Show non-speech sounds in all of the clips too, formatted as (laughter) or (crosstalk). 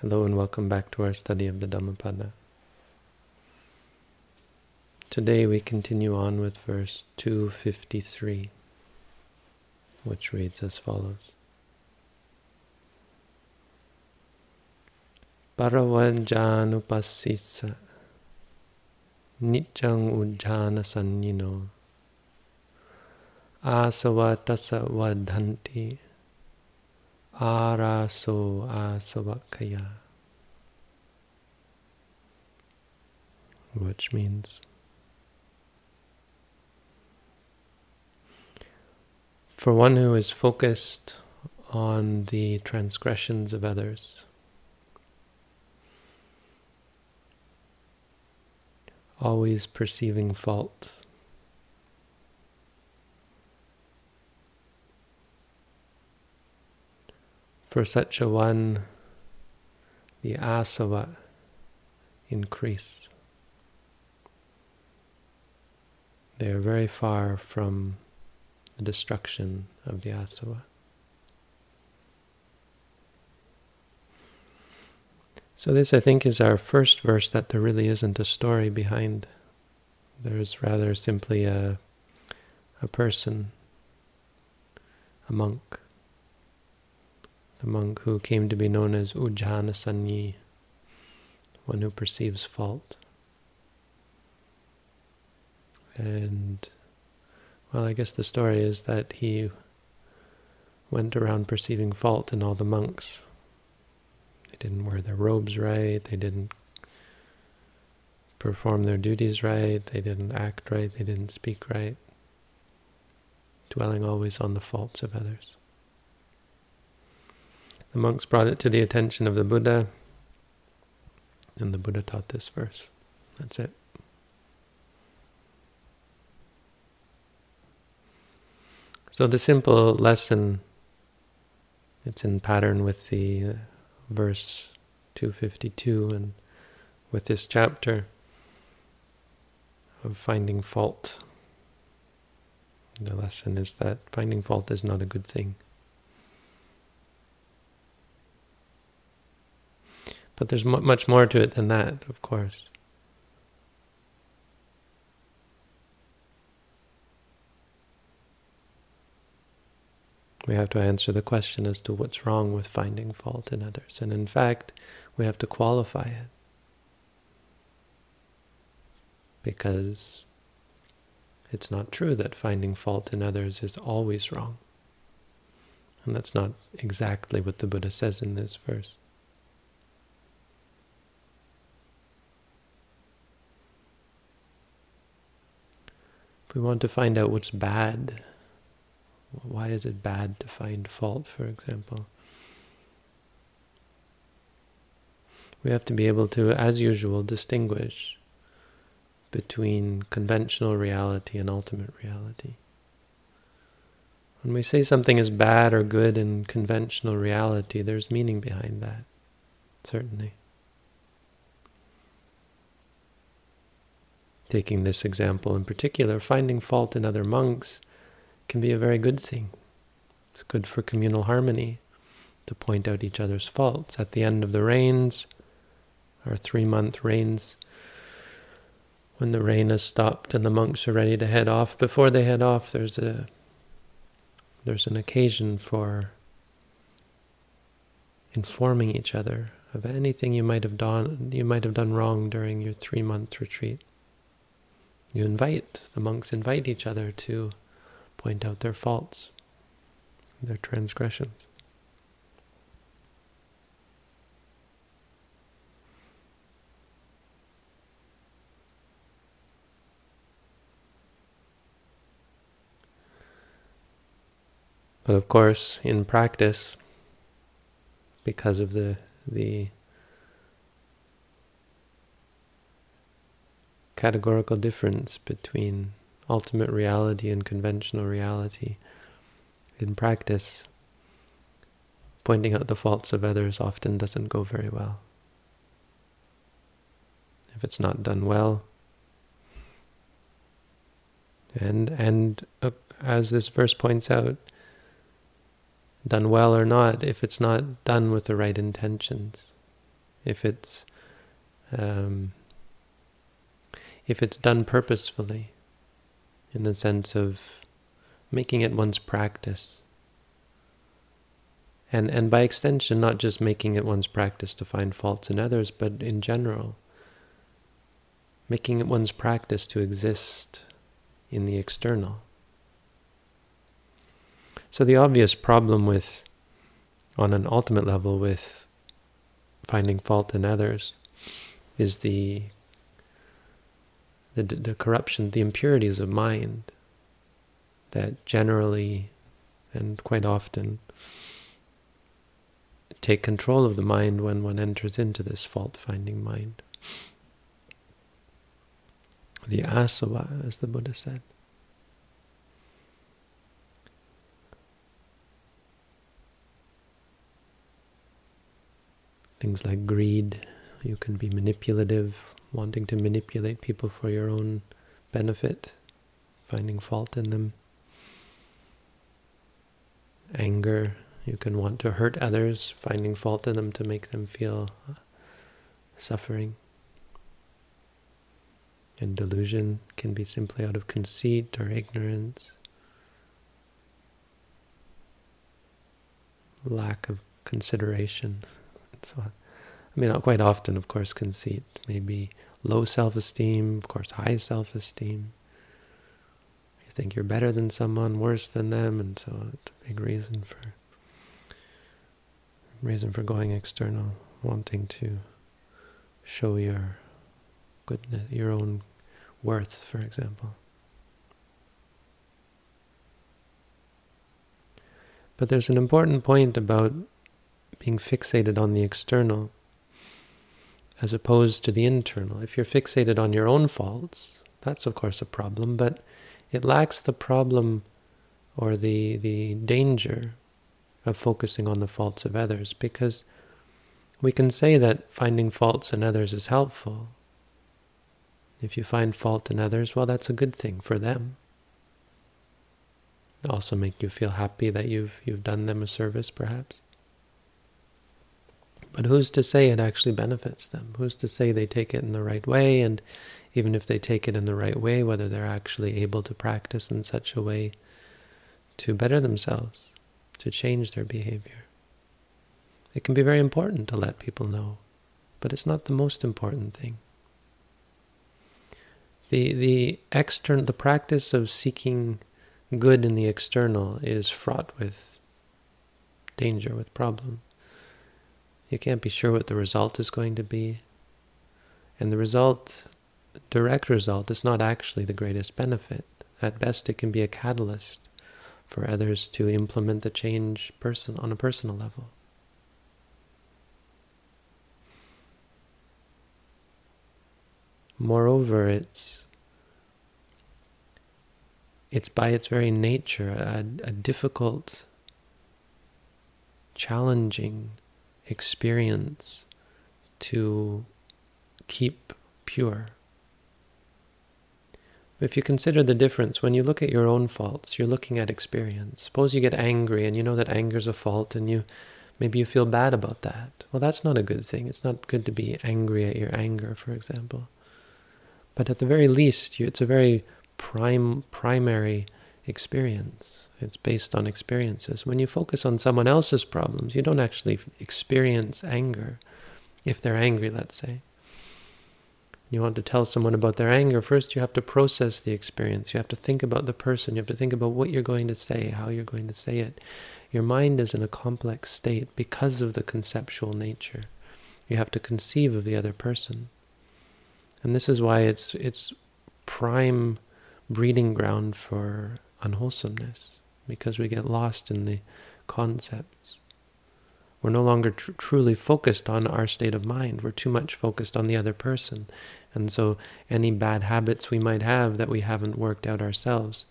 Hello and welcome back to our study of the Dhammapada. Today we continue on with verse 253, which reads as follows. Paravanjanupasisa Nityang Ujjana Sanyino Asavatasa Vadhanti araso asavakaya, which means for one who is focused on the transgressions of others, always perceiving fault. For such a one, the asava increase. They are very far from the destruction of the asava. So this, I think, is our first verse that there really isn't a story behind. There's rather simply a, a person, a monk, the monk who came to be known as Ujjana Sanyi, one who perceives fault. And, well, I guess the story is that he went around perceiving fault in all the monks. They didn't wear their robes right, they didn't perform their duties right, they didn't act right, they didn't speak right, dwelling always on the faults of others. The monks brought it to the attention of the Buddha, and the Buddha taught this verse. That's it. So the simple lesson, it's in pattern with the uh, verse 252 and with this chapter of finding fault. The lesson is that finding fault is not a good thing. But there's much more to it than that, of course. We have to answer the question as to what's wrong with finding fault in others. And in fact, we have to qualify it. Because it's not true that finding fault in others is always wrong. And that's not exactly what the Buddha says in this verse. If we want to find out what's bad, why is it bad to find fault, for example? We have to be able to, as usual, distinguish between conventional reality and ultimate reality. When we say something is bad or good in conventional reality, there's meaning behind that, certainly. Taking this example in particular, finding fault in other monks can be a very good thing. It's good for communal harmony to point out each other's faults. At the end of the rains, our three-month rains, when the rain has stopped and the monks are ready to head off, before they head off, there's a there's an occasion for informing each other of anything you might have done you might have done wrong during your three-month retreat. You invite, the monks invite each other to point out their faults, their transgressions. But of course, in practice, because of the the categorical difference between ultimate reality and conventional reality. In practice, pointing out the faults of others often doesn't go very well. If it's not done well, and and uh, as this verse points out, done well or not, if it's not done with the right intentions, if it's um, if it's done purposefully, in the sense of making it one's practice. And, and by extension, not just making it one's practice to find faults in others, but in general, making it one's practice to exist in the external. So the obvious problem with, on an ultimate level, with finding fault in others is the the, the corruption, the impurities of mind that generally and quite often take control of the mind when one enters into this fault-finding mind. The asava, as the Buddha said. Things like greed, you can be manipulative, wanting to manipulate people for your own benefit, finding fault in them. Anger, you can want to hurt others, finding fault in them to make them feel uh, suffering. And delusion can be simply out of conceit or ignorance, lack of consideration, and so on. I mean, quite often, of course, conceit may be low self-esteem, of course, high self-esteem. You think you're better than someone, worse than them, and so it's a big reason for reason for going external, wanting to show your goodness, your own worth, for example. But there's an important point about being fixated on the external as opposed to the internal. If you're fixated on your own faults, that's of course a problem, but it lacks the problem or the, the danger of focusing on the faults of others because we can say that finding faults in others is helpful. If you find fault in others, well, that's a good thing for them. also make you feel happy that you've you've done them a service, perhaps. But who's to say it actually benefits them? Who's to say they take it in the right way? And even if they take it in the right way, whether they're actually able to practice in such a way to better themselves, to change their behavior. It can be very important to let people know, but it's not the most important thing. The the external the practice of seeking good in the external is fraught with danger, with problems. You can't be sure what the result is going to be. And the result, direct result, is not actually the greatest benefit. At best, it can be a catalyst for others to implement the change person on a personal level. Moreover, it's it's by its very nature a, a difficult, challenging experience to keep pure. If you consider the difference, when you look at your own faults, you're looking at experience. Suppose you get angry and you know that anger is a fault and you maybe you feel bad about that. Well, that's not a good thing. It's not good to be angry at your anger, for example. But at the very least, you, it's a very prime, primary experience. It's based on experiences. When you focus on someone else's problems, you don't actually experience anger. If they're angry, let's say. You want to tell someone about their anger, first you have to process the experience. You have to think about the person. You have to think about what you're going to say, how you're going to say it. Your mind is in a complex state because of the conceptual nature. You have to conceive of the other person. And this is why it's it's prime breeding ground for unwholesomeness because we get lost in the concepts. We're no longer tr truly focused on our state of mind. We're too much focused on the other person. And so any bad habits we might have that we haven't worked out ourselves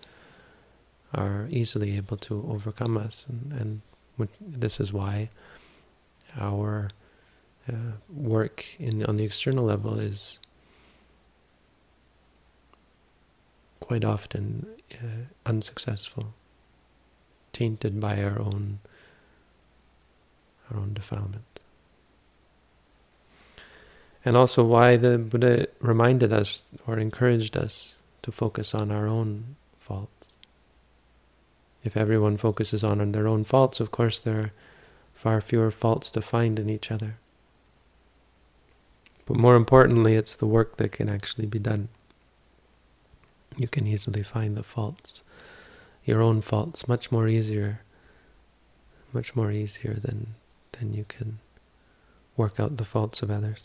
are easily able to overcome us. And, and this is why our uh, work in on the external level is quite often uh, unsuccessful, tainted by our own our own defilement. And also why the Buddha reminded us or encouraged us to focus on our own faults. If everyone focuses on their own faults, of course there are far fewer faults to find in each other. But more importantly, it's the work that can actually be done. You can easily find the faults, your own faults, much more easier, much more easier than, than you can work out the faults of others.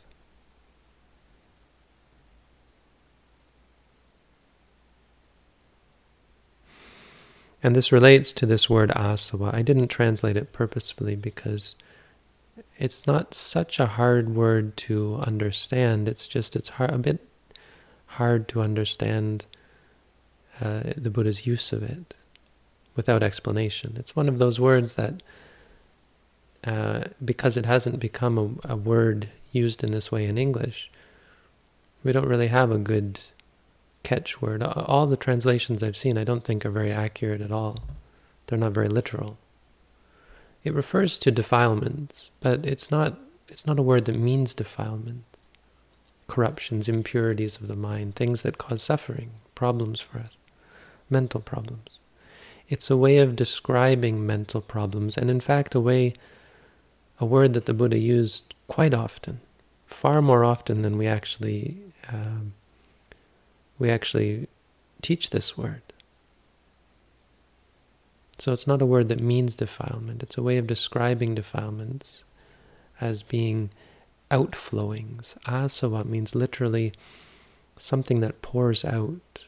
And this relates to this word asava. I didn't translate it purposefully because it's not such a hard word to understand. It's just it's hard, a bit hard to understand uh, the Buddha's use of it without explanation. It's one of those words that, uh, because it hasn't become a, a word used in this way in English, we don't really have a good catchword. All the translations I've seen I don't think are very accurate at all. They're not very literal. It refers to defilements, but it's not it's not a word that means defilements. Corruptions, impurities of the mind, things that cause suffering, problems for us, mental problems. It's a way of describing mental problems, and in fact a way a word that the Buddha used quite often, far more often than we actually um, we actually teach this word. So it's not a word that means defilement. It's a way of describing defilements as being outflowings. Asava means literally something that pours out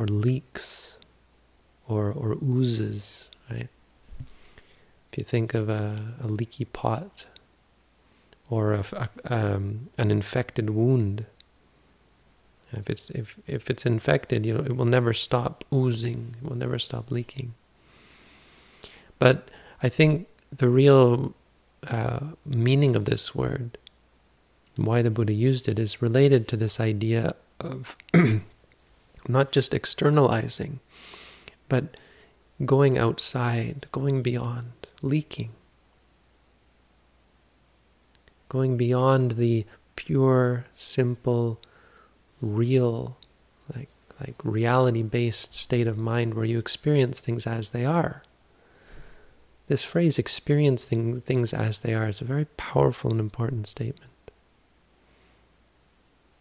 or leaks or, or oozes, right? If you think of a, a leaky pot or a, a, um, an infected wound, if it's if if it's infected, you know, it will never stop oozing. It will never stop leaking. But I think the real uh, meaning of this word, why the Buddha used it, is related to this idea of (clears throat) not just externalizing, but going outside, going beyond, leaking, going beyond the pure, simple real, like like reality-based state of mind where you experience things as they are. This phrase, experiencing things as they are, is a very powerful and important statement.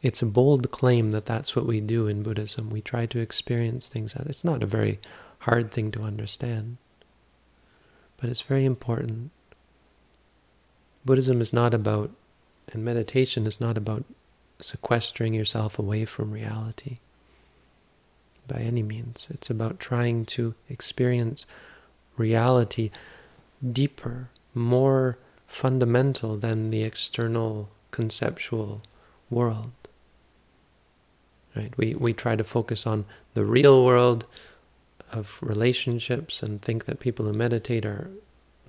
It's a bold claim that that's what we do in Buddhism. We try to experience things as it's not a very hard thing to understand, but it's very important. Buddhism is not about, and meditation is not about sequestering yourself away from reality by any means. It's about trying to experience reality deeper, more fundamental than the external conceptual world. Right? We, we try to focus on the real world of relationships and think that people who meditate are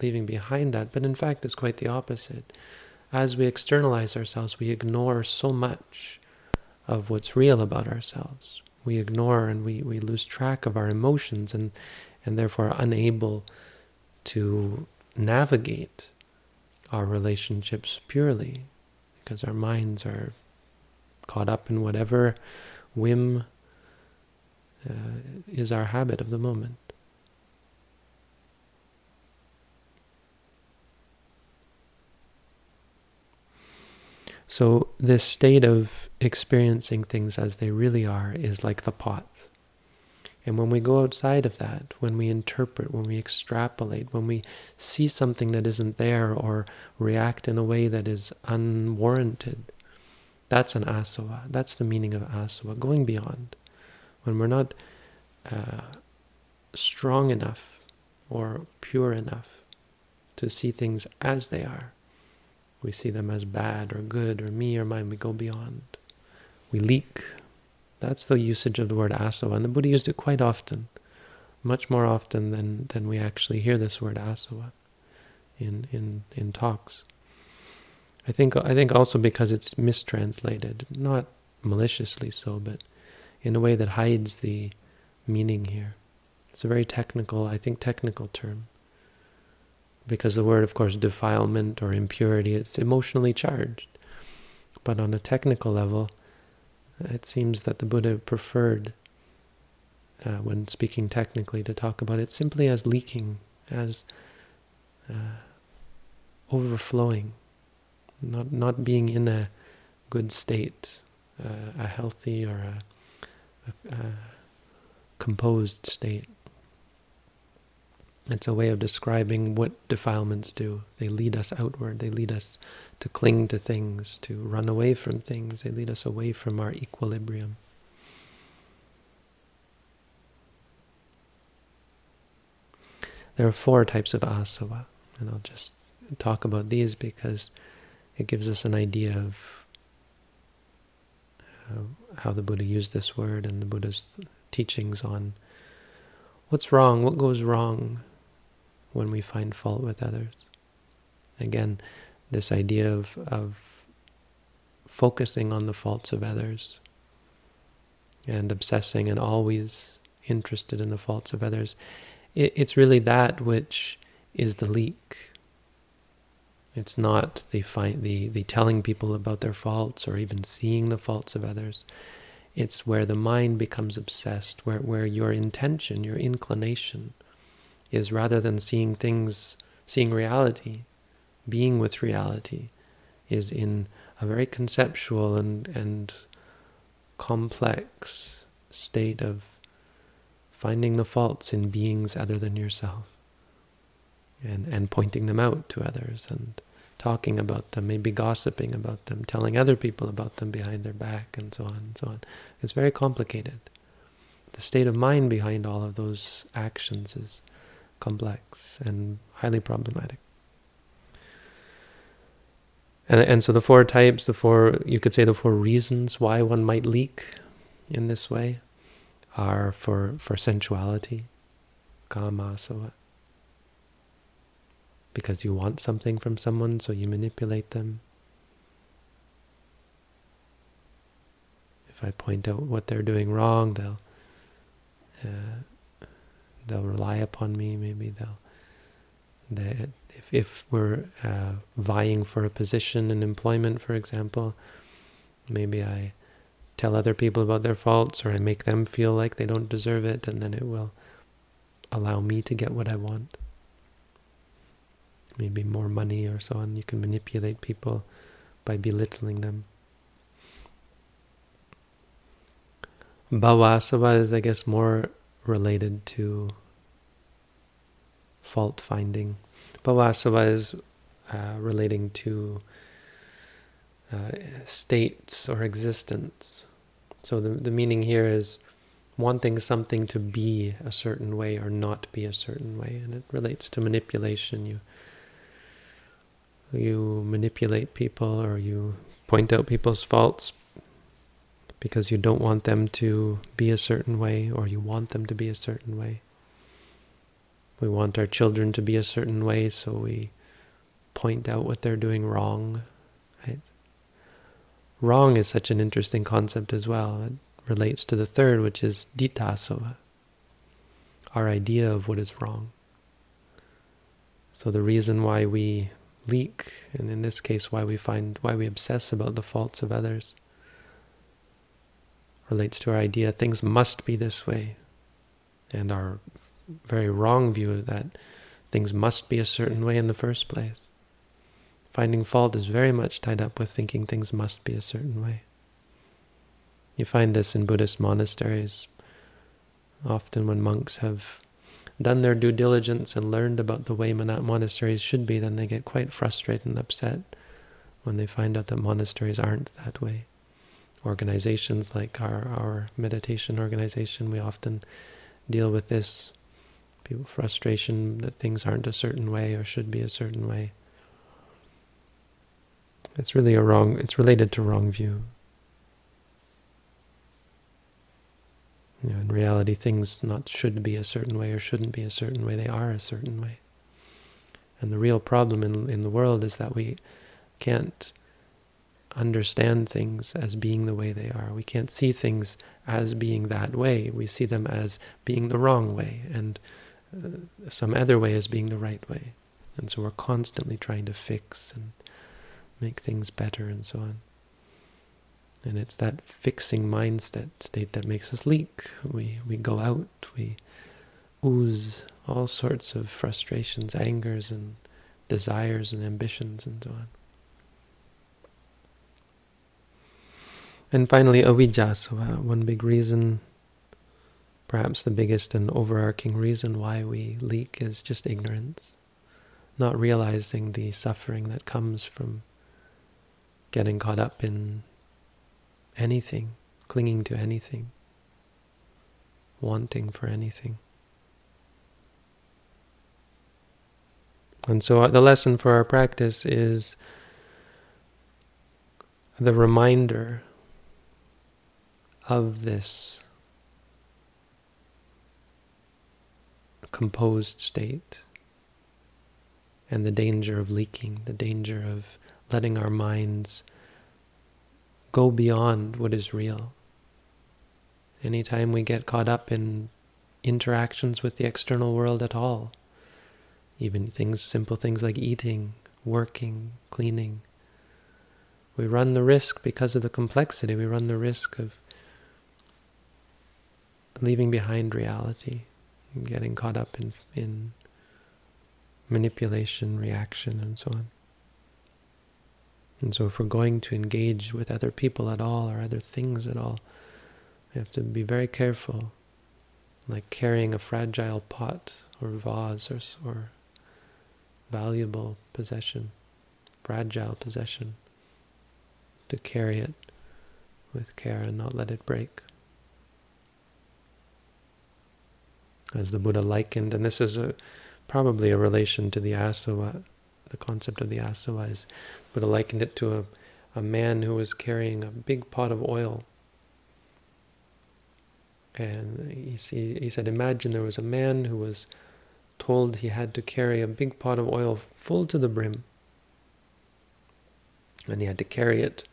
leaving behind that, but in fact it's quite the opposite as we externalize ourselves, we ignore so much of what's real about ourselves. We ignore and we, we lose track of our emotions and, and therefore are unable to navigate our relationships purely because our minds are caught up in whatever whim uh, is our habit of the moment. So this state of experiencing things as they really are is like the pot. And when we go outside of that, when we interpret, when we extrapolate, when we see something that isn't there or react in a way that is unwarranted, that's an asava. That's the meaning of asava, going beyond. When we're not uh, strong enough or pure enough to see things as they are, we see them as bad or good or me or mine. We go beyond. We leak. That's the usage of the word asava. And the Buddha used it quite often, much more often than, than we actually hear this word asava in, in, in talks. I think, I think also because it's mistranslated, not maliciously so, but in a way that hides the meaning here. It's a very technical, I think, technical term because the word, of course, defilement or impurity, it's emotionally charged. But on a technical level, it seems that the Buddha preferred, uh, when speaking technically, to talk about it simply as leaking, as uh, overflowing, not not being in a good state, uh, a healthy or a, a, a composed state. It's a way of describing what defilements do. They lead us outward. They lead us to cling to things, to run away from things. They lead us away from our equilibrium. There are four types of asava, and I'll just talk about these because it gives us an idea of uh, how the Buddha used this word and the Buddha's teachings on what's wrong, what goes wrong when we find fault with others. Again, this idea of, of focusing on the faults of others and obsessing and always interested in the faults of others, it, it's really that which is the leak. It's not the, the, the telling people about their faults or even seeing the faults of others. It's where the mind becomes obsessed, where, where your intention, your inclination, is rather than seeing things, seeing reality, being with reality, is in a very conceptual and, and complex state of finding the faults in beings other than yourself and, and pointing them out to others and talking about them, maybe gossiping about them, telling other people about them behind their back, and so on and so on. It's very complicated. The state of mind behind all of those actions is complex and highly problematic. And, and so the four types, the four, you could say the four reasons why one might leak in this way are for, for sensuality, kama, so because you want something from someone, so you manipulate them. If I point out what they're doing wrong, they'll uh, they'll rely upon me. Maybe they'll they, if if we're uh, vying for a position in employment, for example, maybe I tell other people about their faults, or I make them feel like they don't deserve it, and then it will allow me to get what I want maybe more money or so on. You can manipulate people by belittling them. Bhavasava is, I guess, more related to fault finding. Bhavasava is uh, relating to uh, states or existence. So the, the meaning here is wanting something to be a certain way or not be a certain way. And it relates to manipulation. You you manipulate people or you point out people's faults because you don't want them to be a certain way or you want them to be a certain way. We want our children to be a certain way, so we point out what they're doing wrong. Right? Wrong is such an interesting concept as well. It relates to the third, which is ditthasava, our idea of what is wrong. So the reason why we leak, and in this case, why we find why we obsess about the faults of others, relates to our idea things must be this way, and our very wrong view of that things must be a certain way in the first place. Finding fault is very much tied up with thinking things must be a certain way. You find this in Buddhist monasteries. Often when monks have done their due diligence and learned about the way monasteries should be, then they get quite frustrated and upset when they find out that monasteries aren't that way. Organizations like our, our meditation organization, we often deal with this people frustration that things aren't a certain way or should be a certain way. It's really a wrong, it's related to wrong view. You know, in reality, things not should be a certain way or shouldn't be a certain way. They are a certain way. And the real problem in, in the world is that we can't understand things as being the way they are. We can't see things as being that way. We see them as being the wrong way and uh, some other way as being the right way. And so we're constantly trying to fix and make things better and so on. And it's that fixing mindset state that makes us leak. We, we go out, we ooze all sorts of frustrations, angers, and desires and ambitions and so on. And finally, avijja. So uh, one big reason, perhaps the biggest and overarching reason why we leak is just ignorance. Not realizing the suffering that comes from getting caught up in anything, clinging to anything, wanting for anything. And so uh, the lesson for our practice is the reminder of this composed state and the danger of leaking, the danger of letting our minds go beyond what is real. Anytime we get caught up in interactions with the external world at all, even things, simple things like eating, working, cleaning, we run the risk because of the complexity, we run the risk of leaving behind reality, getting caught up in, in manipulation, reaction, and so on. And so if we're going to engage with other people at all or other things at all, we have to be very careful, like carrying a fragile pot or vase or, or valuable possession, fragile possession, to carry it with care and not let it break. As the Buddha likened, and this is a, probably a relation to the asava, the concept of the asava is, Buddha likened it to a, a man who was carrying a big pot of oil. And he, he said, imagine there was a man who was told he had to carry a big pot of oil full to the brim. And he had to carry it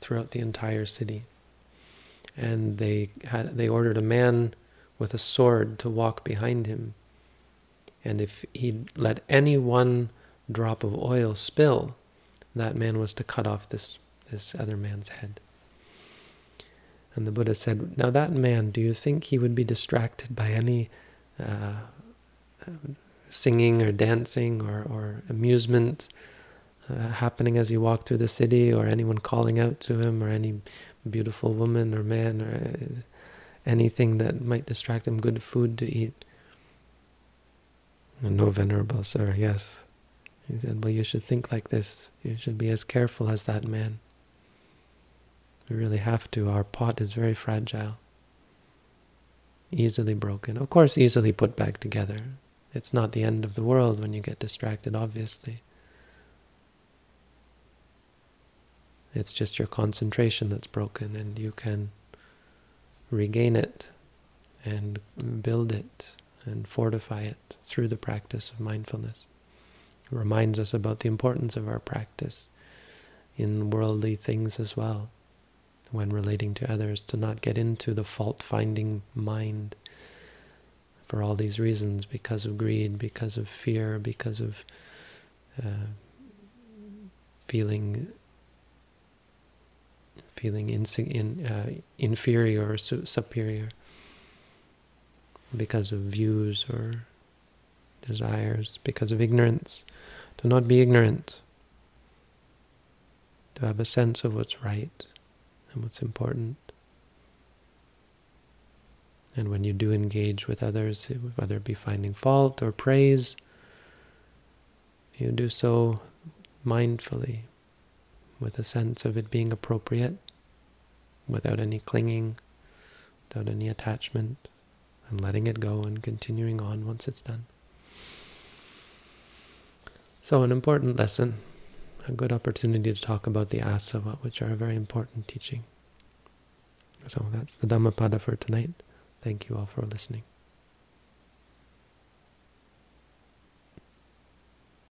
throughout the entire city. And they had they ordered a man with a sword to walk behind him. And if he let any one drop of oil spill, that man was to cut off this, this other man's head. And the Buddha said, Now that man, do you think he would be distracted by any uh, singing or dancing or, or amusement uh, happening as he walked through the city, or anyone calling out to him, or any beautiful woman or man, or uh, anything that might distract him, good food to eat? No, Venerable Sir, yes. He said, Well, you should think like this. You should be as careful as that man. We really have to. Our pot is very fragile, easily broken. Of course, easily put back together. It's not the end of the world when you get distracted, obviously. It's just your concentration that's broken, and you can regain it and build it and fortify it through the practice of mindfulness. Reminds us about the importance of our practice in worldly things as well, when relating to others, to not get into the fault-finding mind for all these reasons, because of greed, because of fear, because of uh, feeling feeling in, in, uh, inferior or su superior, because of views or desires, because of ignorance. To not be ignorant, to have a sense of what's right and what's important. And when you do engage with others, whether it be finding fault or praise, you do so mindfully, with a sense of it being appropriate, without any clinging, without any attachment, and letting it go and continuing on once it's done. So an important lesson, a good opportunity to talk about the asava, which are a very important teaching. So that's the Dhammapada for tonight. Thank you all for listening.